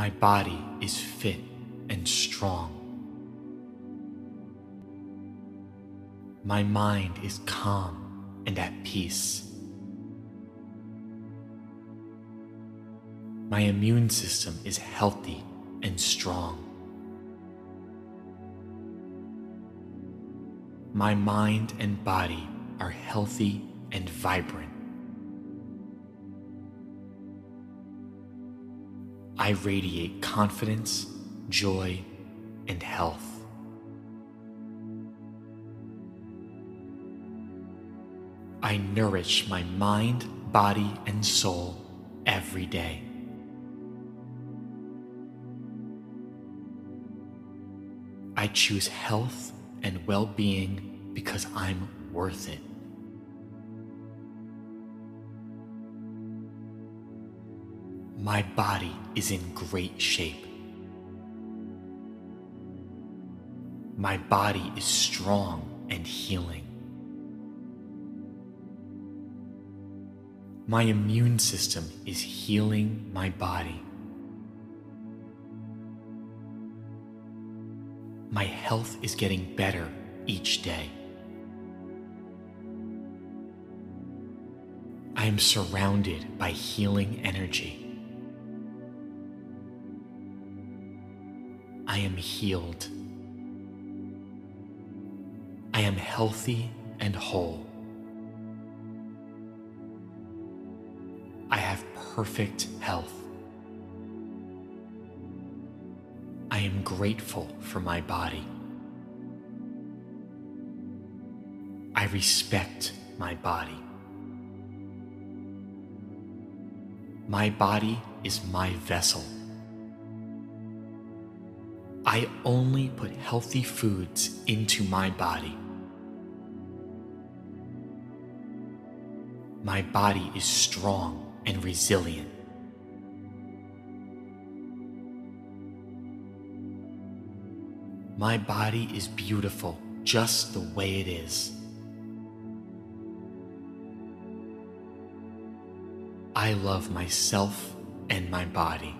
My body is fit and strong. My mind is calm and at peace. My immune system is healthy and strong. My mind and body are healthy and vibrant. I radiate confidence, joy, and health. I nourish my mind, body, and soul every day. I choose health and well being because I'm worth it. My body is in great shape. My body is strong and healing. My immune system is healing my body. My health is getting better each day. I am surrounded by healing energy. I am healed. I am healthy and whole. I have perfect health. I am grateful for my body. I respect my body. My body is my vessel. I only put healthy foods into my body. My body is strong and resilient. My body is beautiful just the way it is. I love myself and my body.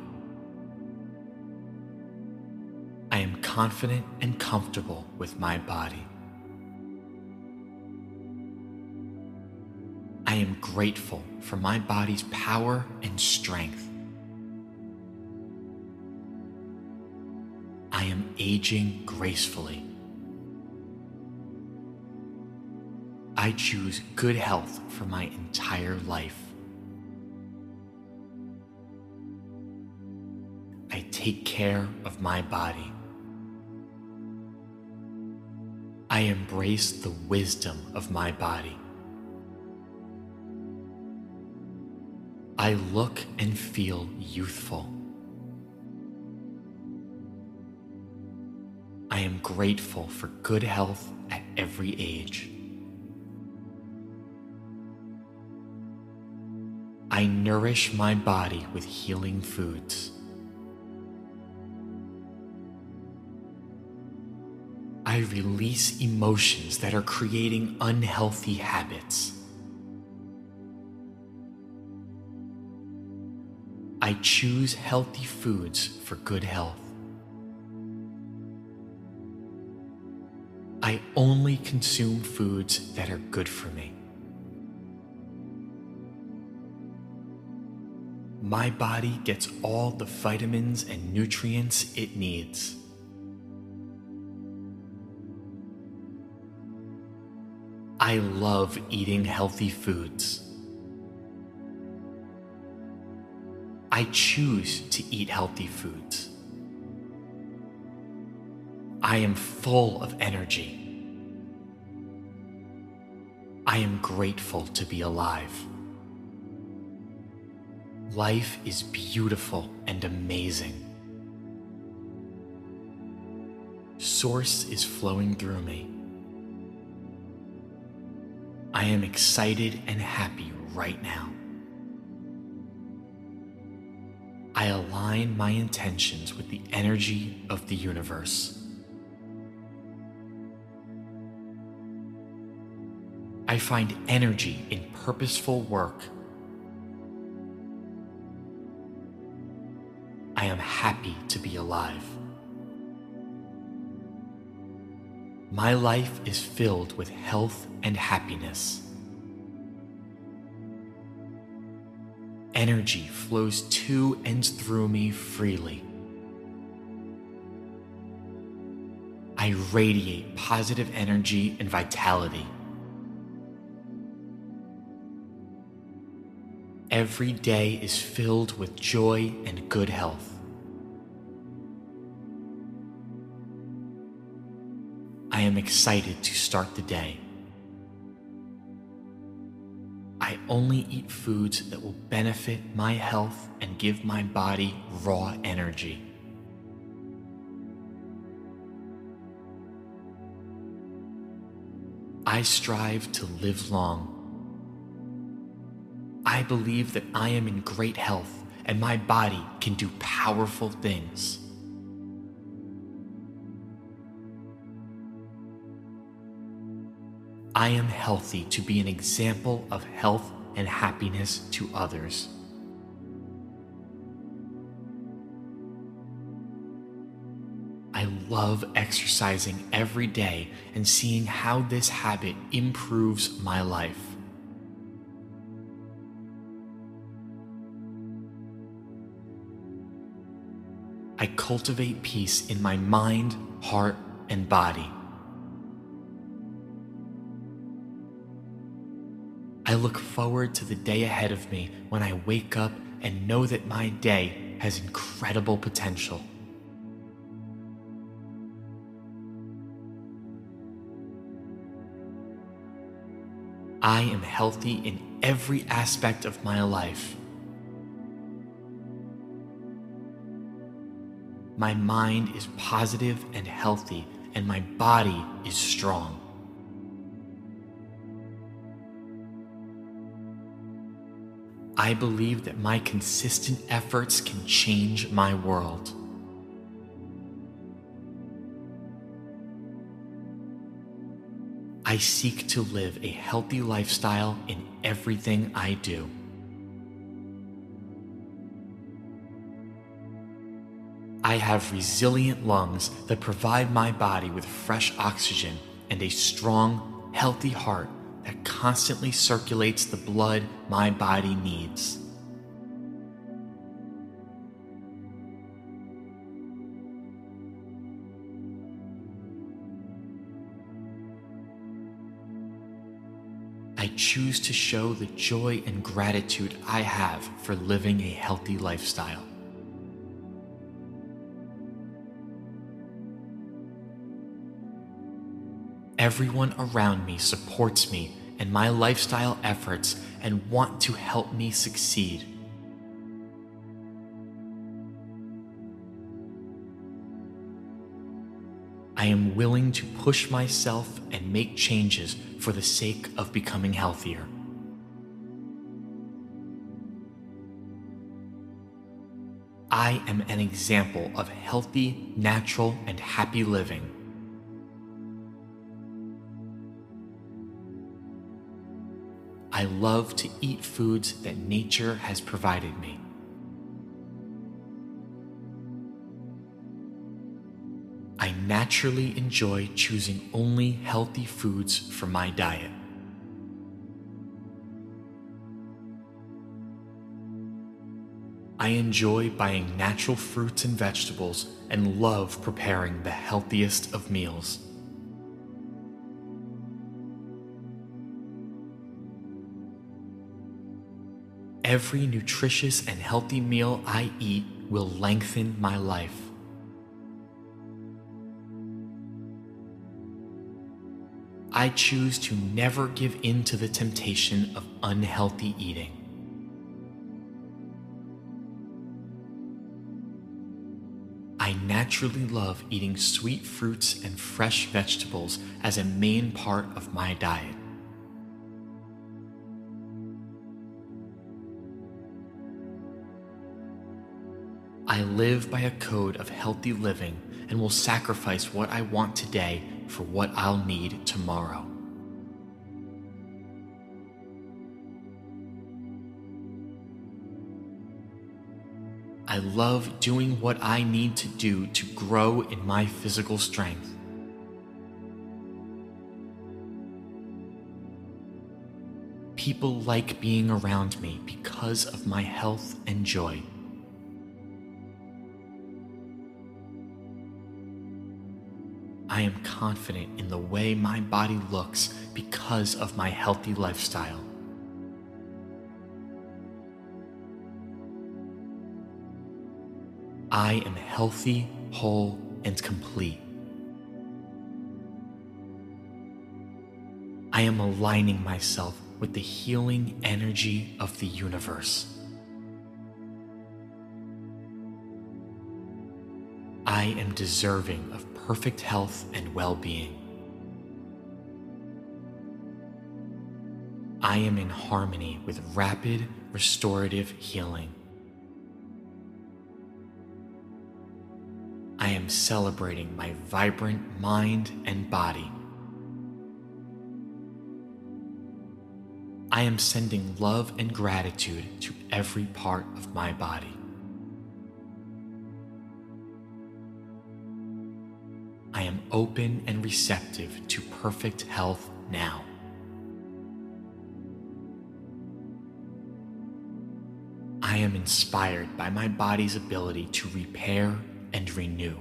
Confident and comfortable with my body. I am grateful for my body's power and strength. I am aging gracefully. I choose good health for my entire life. I take care of my body. I embrace the wisdom of my body. I look and feel youthful. I am grateful for good health at every age. I nourish my body with healing foods. I release emotions that are creating unhealthy habits. I choose healthy foods for good health. I only consume foods that are good for me. My body gets all the vitamins and nutrients it needs. I love eating healthy foods. I choose to eat healthy foods. I am full of energy. I am grateful to be alive. Life is beautiful and amazing. Source is flowing through me. I am excited and happy right now. I align my intentions with the energy of the universe. I find energy in purposeful work. I am happy to be alive. My life is filled with health and happiness. Energy flows to and through me freely. I radiate positive energy and vitality. Every day is filled with joy and good health. I am excited to start the day. I only eat foods that will benefit my health and give my body raw energy. I strive to live long. I believe that I am in great health and my body can do powerful things. I am healthy to be an example of health and happiness to others. I love exercising every day and seeing how this habit improves my life. I cultivate peace in my mind, heart, and body. I look forward to the day ahead of me when I wake up and know that my day has incredible potential. I am healthy in every aspect of my life. My mind is positive and healthy, and my body is strong. I believe that my consistent efforts can change my world. I seek to live a healthy lifestyle in everything I do. I have resilient lungs that provide my body with fresh oxygen and a strong, healthy heart that constantly circulates the blood my body needs. I choose to show the joy and gratitude I have for living a healthy lifestyle. Everyone around me supports me and my lifestyle efforts and want to help me succeed. I am willing to push myself and make changes for the sake of becoming healthier. I am an example of healthy, natural, and happy living. I love to eat foods that nature has provided me. I naturally enjoy choosing only healthy foods for my diet. I enjoy buying natural fruits and vegetables and love preparing the healthiest of meals. Every nutritious and healthy meal I eat will lengthen my life. I choose to never give in to the temptation of unhealthy eating. I naturally love eating sweet fruits and fresh vegetables as a main part of my diet. I live by a code of healthy living and will sacrifice what I want today for what I'll need tomorrow. I love doing what I need to do to grow in my physical strength. People like being around me because of my health and joy. I am confident in the way my body looks because of my healthy lifestyle. I am healthy, whole, and complete. I am aligning myself with the healing energy of the universe. I am deserving of perfect health and well being. I am in harmony with rapid restorative healing. I am celebrating my vibrant mind and body. I am sending love and gratitude to every part of my body. I am open and receptive to perfect health now. I am inspired by my body's ability to repair and renew.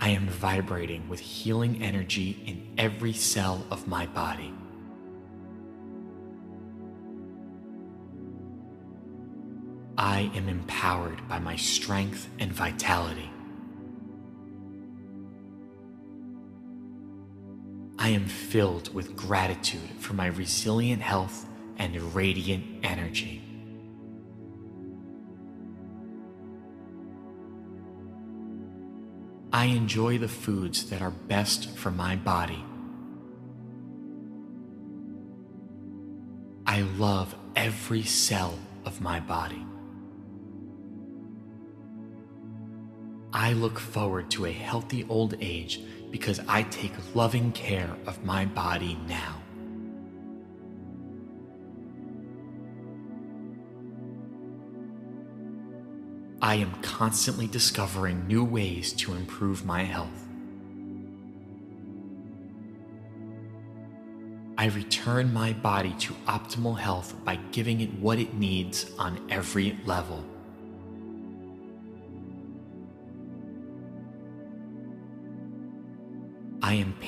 I am vibrating with healing energy in every cell of my body. I am empowered by my strength and vitality. I am filled with gratitude for my resilient health and radiant energy. I enjoy the foods that are best for my body. I love every cell of my body. I look forward to a healthy old age because I take loving care of my body now. I am constantly discovering new ways to improve my health. I return my body to optimal health by giving it what it needs on every level.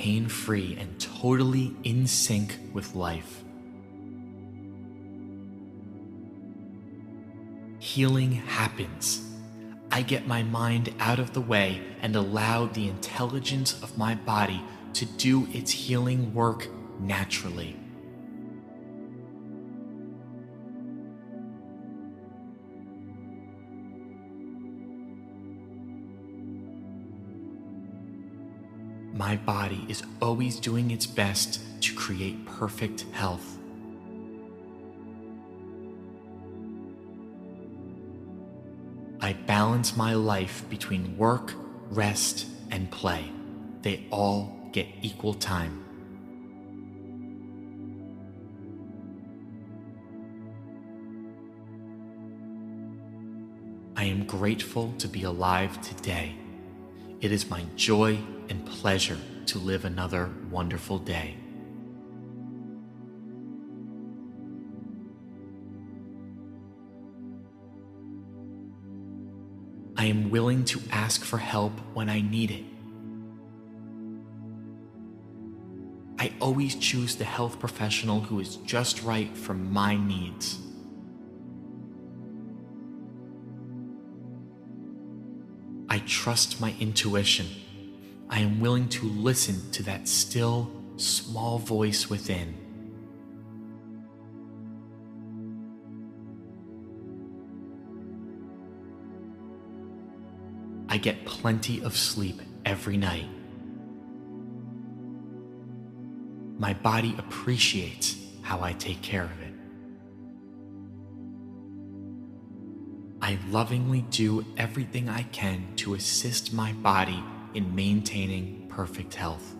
Pain free and totally in sync with life. Healing happens. I get my mind out of the way and allow the intelligence of my body to do its healing work naturally. My body is always doing its best to create perfect health. I balance my life between work, rest, and play. They all get equal time. I am grateful to be alive today. It is my joy and pleasure to live another wonderful day. I am willing to ask for help when I need it. I always choose the health professional who is just right for my needs. Trust my intuition. I am willing to listen to that still, small voice within. I get plenty of sleep every night. My body appreciates how I take care of it. I lovingly do everything I can to assist my body in maintaining perfect health.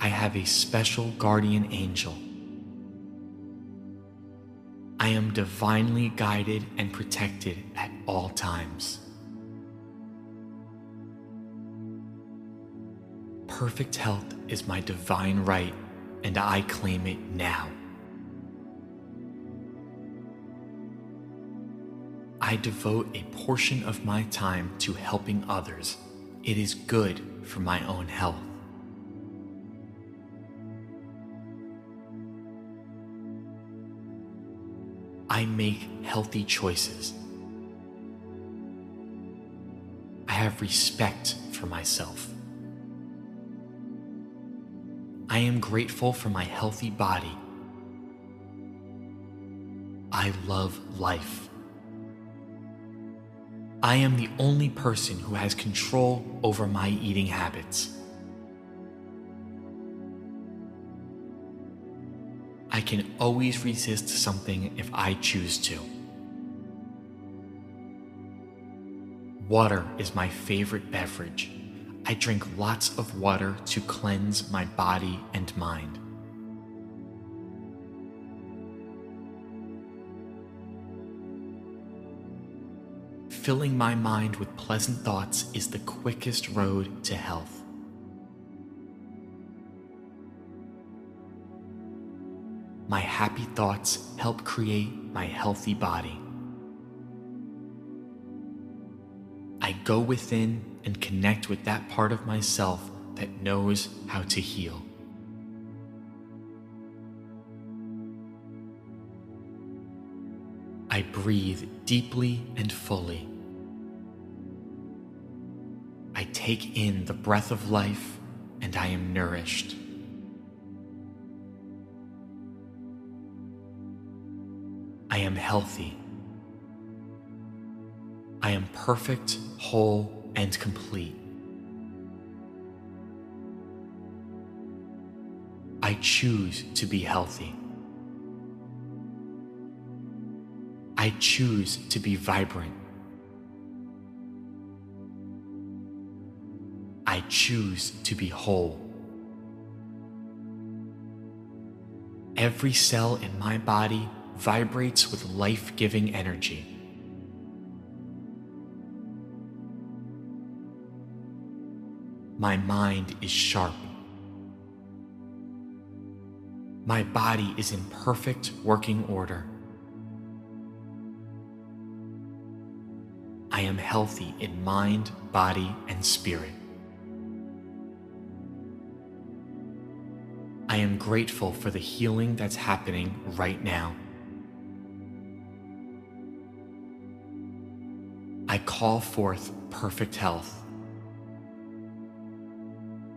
I have a special guardian angel. I am divinely guided and protected at all times. Perfect health is my divine right, and I claim it now. I devote a portion of my time to helping others. It is good for my own health. I make healthy choices. I have respect for myself. I am grateful for my healthy body. I love life. I am the only person who has control over my eating habits. I can always resist something if I choose to. Water is my favorite beverage. I drink lots of water to cleanse my body and mind. Filling my mind with pleasant thoughts is the quickest road to health. My happy thoughts help create my healthy body. Go within and connect with that part of myself that knows how to heal. I breathe deeply and fully. I take in the breath of life and I am nourished. I am healthy. I am perfect, whole, and complete. I choose to be healthy. I choose to be vibrant. I choose to be whole. Every cell in my body vibrates with life giving energy. My mind is sharp. My body is in perfect working order. I am healthy in mind, body, and spirit. I am grateful for the healing that's happening right now. I call forth perfect health.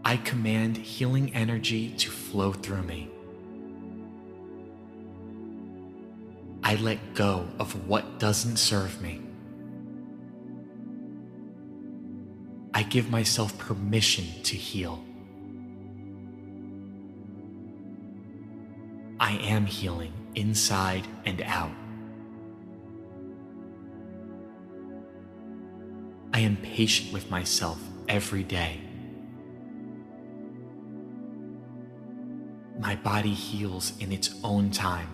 I command healing energy to flow through me. I let go of what doesn't serve me. I give myself permission to heal. I am healing inside and out. I am patient with myself every day. My body heals in its own time.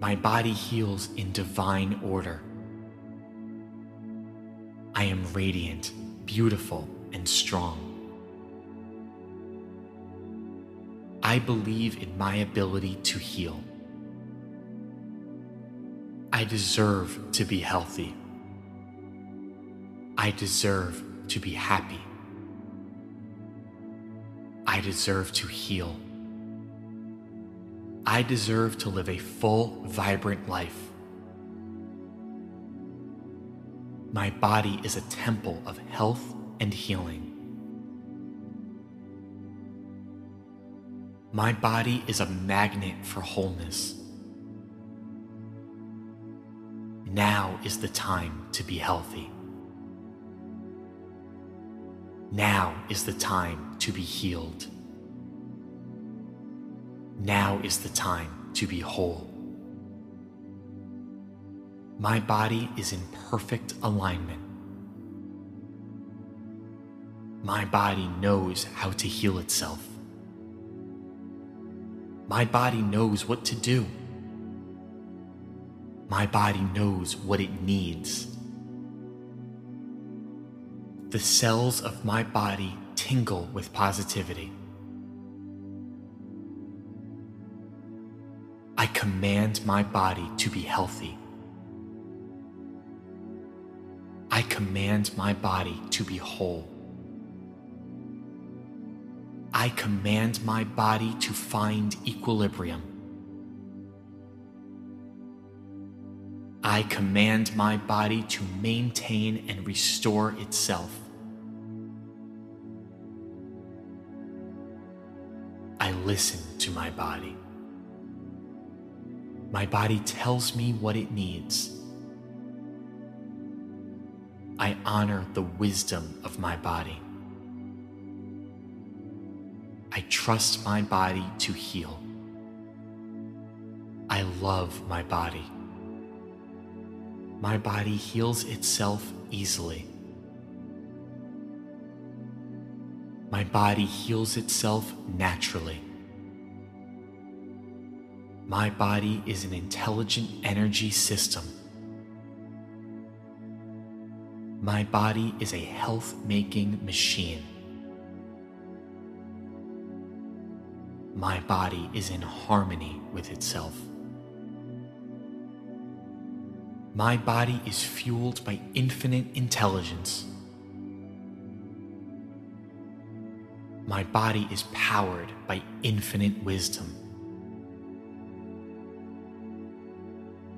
My body heals in divine order. I am radiant, beautiful, and strong. I believe in my ability to heal. I deserve to be healthy. I deserve to be happy. I deserve to heal. I deserve to live a full, vibrant life. My body is a temple of health and healing. My body is a magnet for wholeness. Now is the time to be healthy. Now is the time to be healed. Now is the time to be whole. My body is in perfect alignment. My body knows how to heal itself. My body knows what to do. My body knows what it needs. The cells of my body tingle with positivity. I command my body to be healthy. I command my body to be whole. I command my body to find equilibrium. I command my body to maintain and restore itself. Listen to my body. My body tells me what it needs. I honor the wisdom of my body. I trust my body to heal. I love my body. My body heals itself easily. My body heals itself naturally. My body is an intelligent energy system. My body is a health making machine. My body is in harmony with itself. My body is fueled by infinite intelligence. My body is powered by infinite wisdom.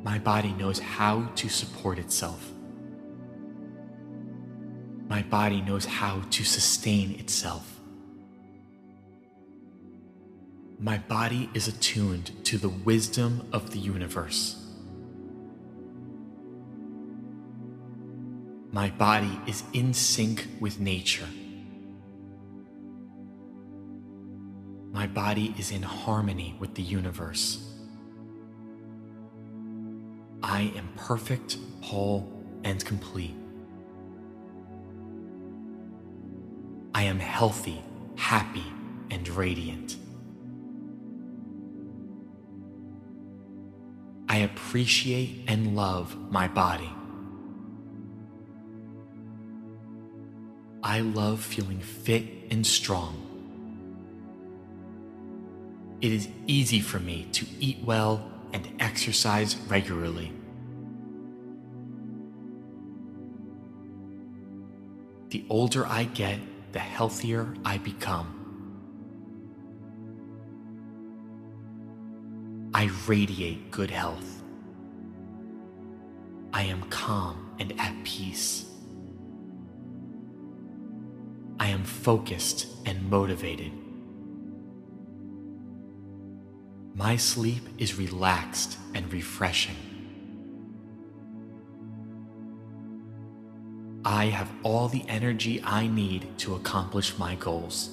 My body knows how to support itself. My body knows how to sustain itself. My body is attuned to the wisdom of the universe. My body is in sync with nature. My body is in harmony with the universe. I am perfect, whole, and complete. I am healthy, happy, and radiant. I appreciate and love my body. I love feeling fit and strong. It is easy for me to eat well and exercise regularly. The older I get, the healthier I become. I radiate good health. I am calm and at peace. I am focused and motivated. My sleep is relaxed and refreshing. I have all the energy I need to accomplish my goals.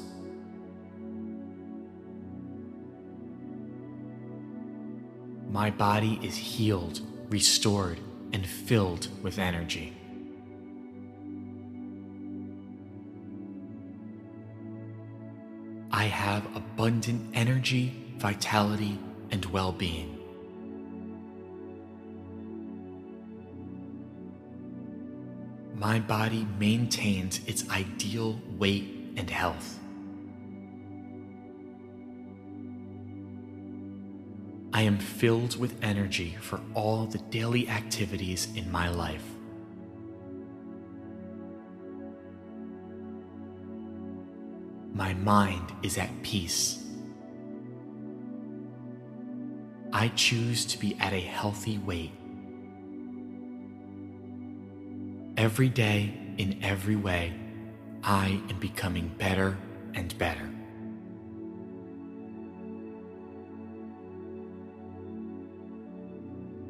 My body is healed, restored, and filled with energy. I have abundant energy vitality, and well being. My body maintains its ideal weight and health. I am filled with energy for all the daily activities in my life. My mind is at peace. I choose to be at a healthy weight. Every day, in every way, I am becoming better and better.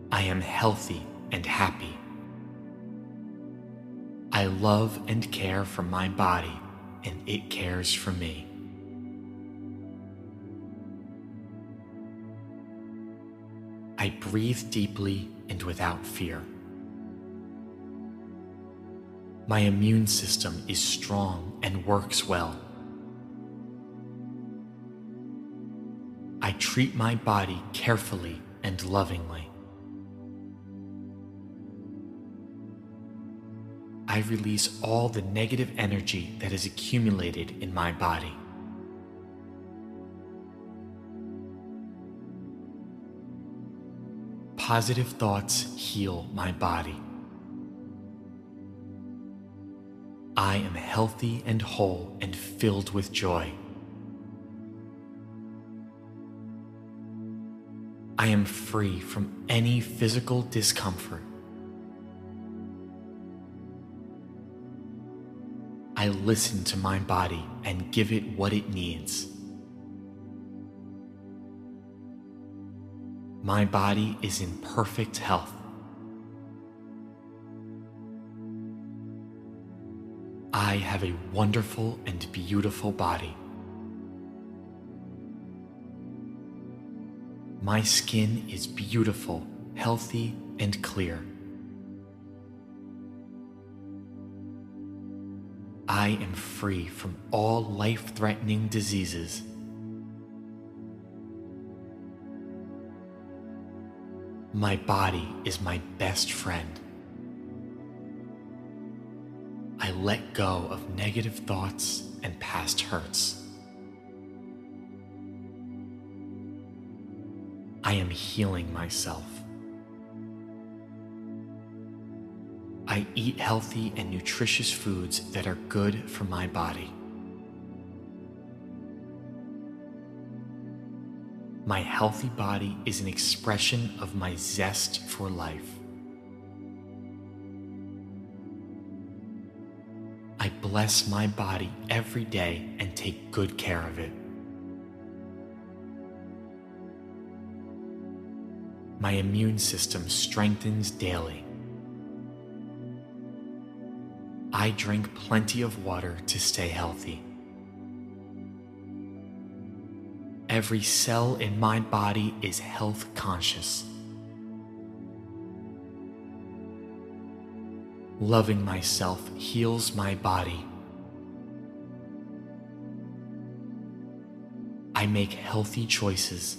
I am healthy and happy. I love and care for my body, and it cares for me. I breathe deeply and without fear. My immune system is strong and works well. I treat my body carefully and lovingly. I release all the negative energy that is accumulated in my body. Positive thoughts heal my body. I am healthy and whole and filled with joy. I am free from any physical discomfort. I listen to my body and give it what it needs. My body is in perfect health. I have a wonderful and beautiful body. My skin is beautiful, healthy, and clear. I am free from all life threatening diseases. My body is my best friend. Let go of negative thoughts and past hurts. I am healing myself. I eat healthy and nutritious foods that are good for my body. My healthy body is an expression of my zest for life. Bless my body every day and take good care of it. My immune system strengthens daily. I drink plenty of water to stay healthy. Every cell in my body is health conscious. Loving myself heals my body. I make healthy choices.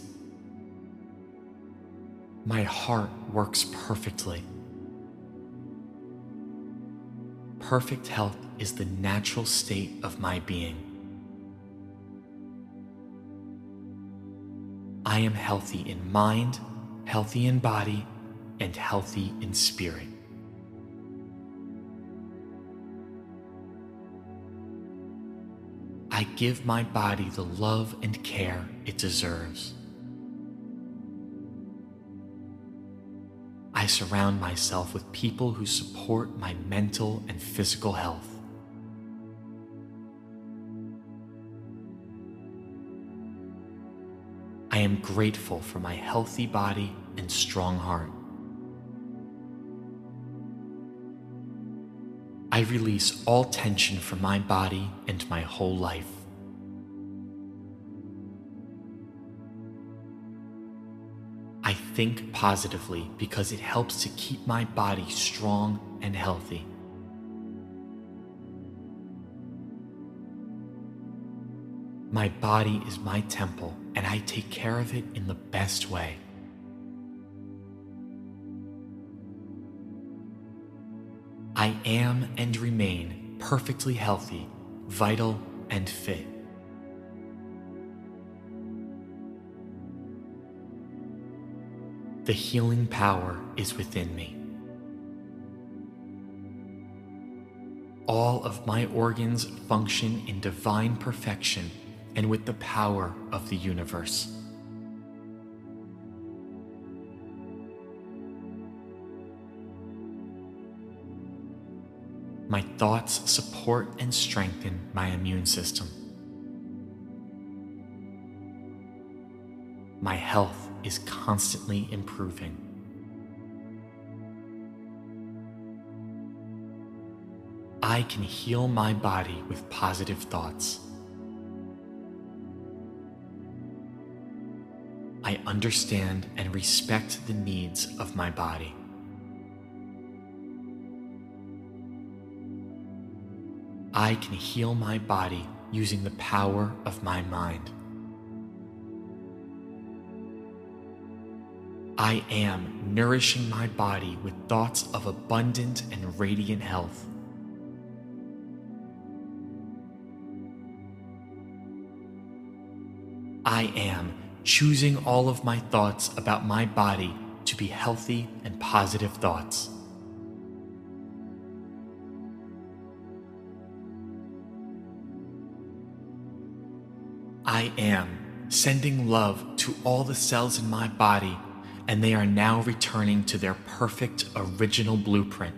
My heart works perfectly. perfect health is the natural state of my being. I am healthy in mind, healthy in body, and healthy in spirit. I give my body the love and care it deserves. I surround myself with people who support my mental and physical health. I am grateful for my healthy body and strong heart. I release all tension from my body and my whole life. I think positively because it helps to keep my body strong and healthy. My body is my temple, and I take care of it in the best way. Am and remain perfectly healthy, vital, and fit. The healing power is within me. All of my organs function in divine perfection and with the power of the universe. My thoughts support and strengthen my immune system. My health is constantly improving. I can heal my body with positive thoughts. I understand and respect the needs of my body. I can heal my body using the power of my mind. I am nourishing my body with thoughts of abundant and radiant health. I am choosing all of my thoughts about my body to be healthy and positive thoughts. I am sending love to all the cells in my body, and they are now returning to their perfect original blueprint.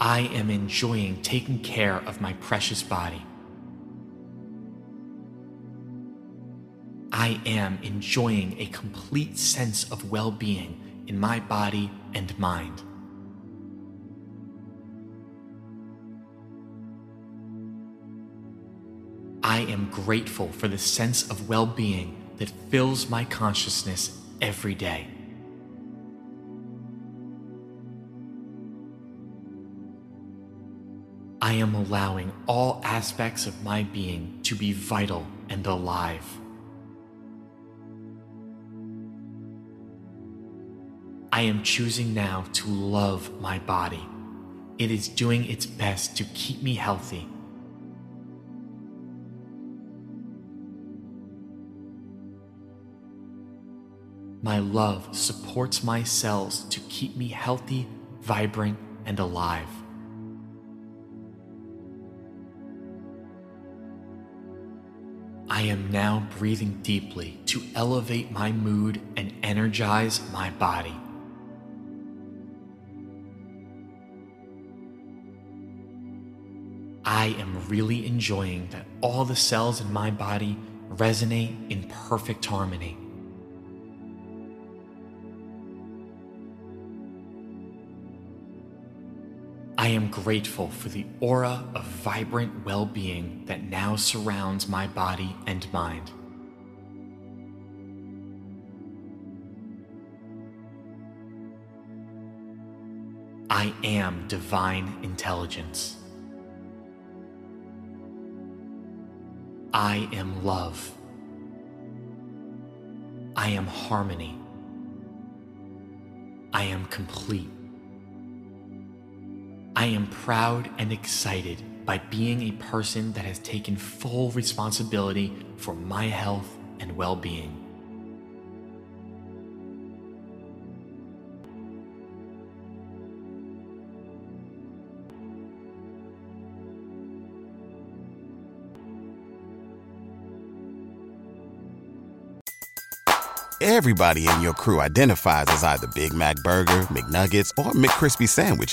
I am enjoying taking care of my precious body. I am enjoying a complete sense of well being in my body and mind. Grateful for the sense of well being that fills my consciousness every day. I am allowing all aspects of my being to be vital and alive. I am choosing now to love my body. It is doing its best to keep me healthy. My love supports my cells to keep me healthy, vibrant, and alive. I am now breathing deeply to elevate my mood and energize my body. I am really enjoying that all the cells in my body resonate in perfect harmony. I am grateful for the aura of vibrant well being that now surrounds my body and mind. I am divine intelligence. I am love. I am harmony. I am complete. I am proud and excited by being a person that has taken full responsibility for my health and well being. Everybody in your crew identifies as either Big Mac Burger, McNuggets, or McCrispy Sandwich